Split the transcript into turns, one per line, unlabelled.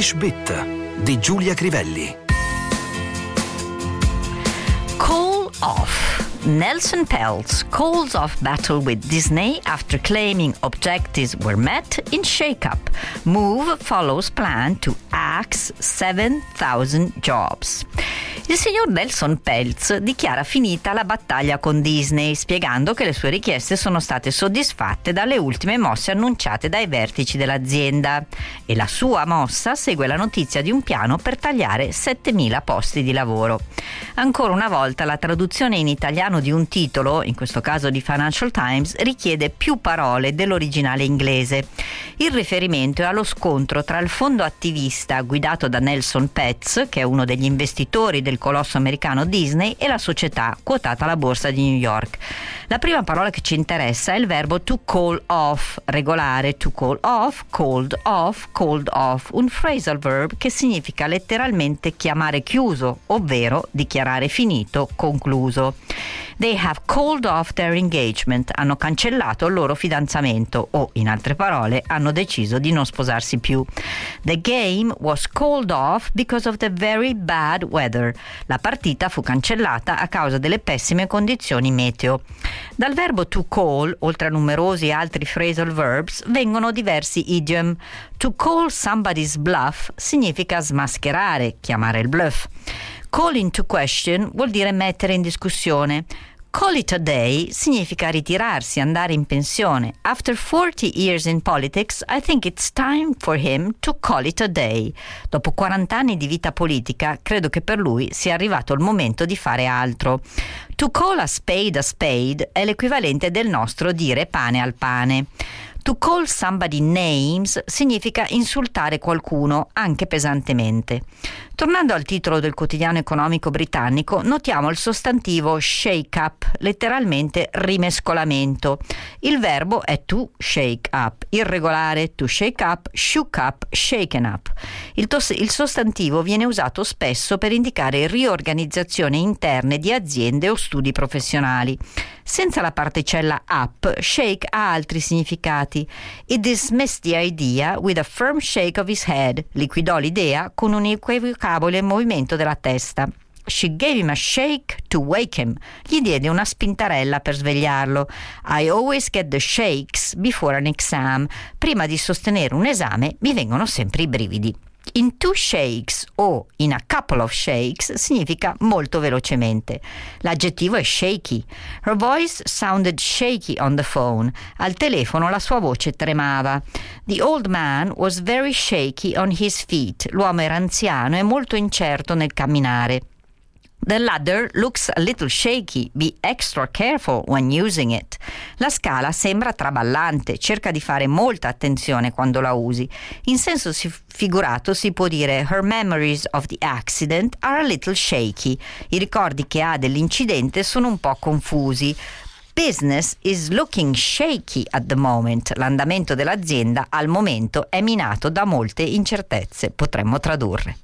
Bit di Giulia Crivelli.
Call off. Nelson Peltz calls off battle with Disney after claiming objectives were met in shakeup. Move follows plan to axe 7,000 jobs. Il signor Nelson Peltz dichiara finita la battaglia con Disney, spiegando che le sue richieste sono state soddisfatte dalle ultime mosse annunciate dai vertici dell'azienda e la sua mossa segue la notizia di un piano per tagliare 7.000 posti di lavoro. Ancora una volta la traduzione in italiano di un titolo, in questo caso di Financial Times, richiede più parole dell'originale inglese. Il riferimento è allo scontro tra il fondo attivista guidato da Nelson Petz, che è uno degli investitori del colosso americano Disney, e la società quotata alla borsa di New York. La prima parola che ci interessa è il verbo to call off, regolare to call off, called off, called off, un phrasal verb che significa letteralmente chiamare chiuso, ovvero dichiarare finito, concluso. They have called off their engagement, hanno cancellato il loro fidanzamento o, in altre parole, hanno deciso di non sposarsi più. The game was called off because of the very bad weather. La partita fu cancellata a causa delle pessime condizioni meteo. Dal verbo to call, oltre a numerosi altri phrasal verbs, vengono diversi idiom. To call somebody's bluff significa smascherare, chiamare il bluff. Call into question vuol dire mettere in discussione. Call it a day significa ritirarsi, andare in pensione. After 40 years in politics, I think it's time for him to call it a day. Dopo 40 anni di vita politica, credo che per lui sia arrivato il momento di fare altro. To call a spade a spade è l'equivalente del nostro dire pane al pane. To call somebody names significa insultare qualcuno, anche pesantemente. Tornando al titolo del quotidiano economico britannico, notiamo il sostantivo shake up, letteralmente rimescolamento. Il verbo è to shake up, irregolare to shake up, shook up, shaken up. Il, tos- il sostantivo viene usato spesso per indicare riorganizzazioni interne di aziende o studi professionali. Senza la particella up, shake ha altri significati. It dismissed the idea with a firm shake of his head. Liquidò l'idea con un equivocabile movimento della testa. She gave him a shake to wake him. Gli diede una spintarella per svegliarlo. I always get the shakes before an exam. Prima di sostenere un esame mi vengono sempre i brividi. In two shakes o in a couple of shakes significa molto velocemente. L'aggettivo è shaky. Her voice sounded shaky on the phone. Al telefono la sua voce tremava. The old man was very shaky on his feet. L'uomo era anziano e molto incerto nel camminare. The ladder looks a little shaky. Be extra careful when using it. La scala sembra traballante, cerca di fare molta attenzione quando la usi. In senso figurato si può dire Her memories of the accident are a little shaky. I ricordi che ha dell'incidente sono un po' confusi. Business is looking shaky at the moment. L'andamento dell'azienda al momento è minato da molte incertezze, potremmo tradurre.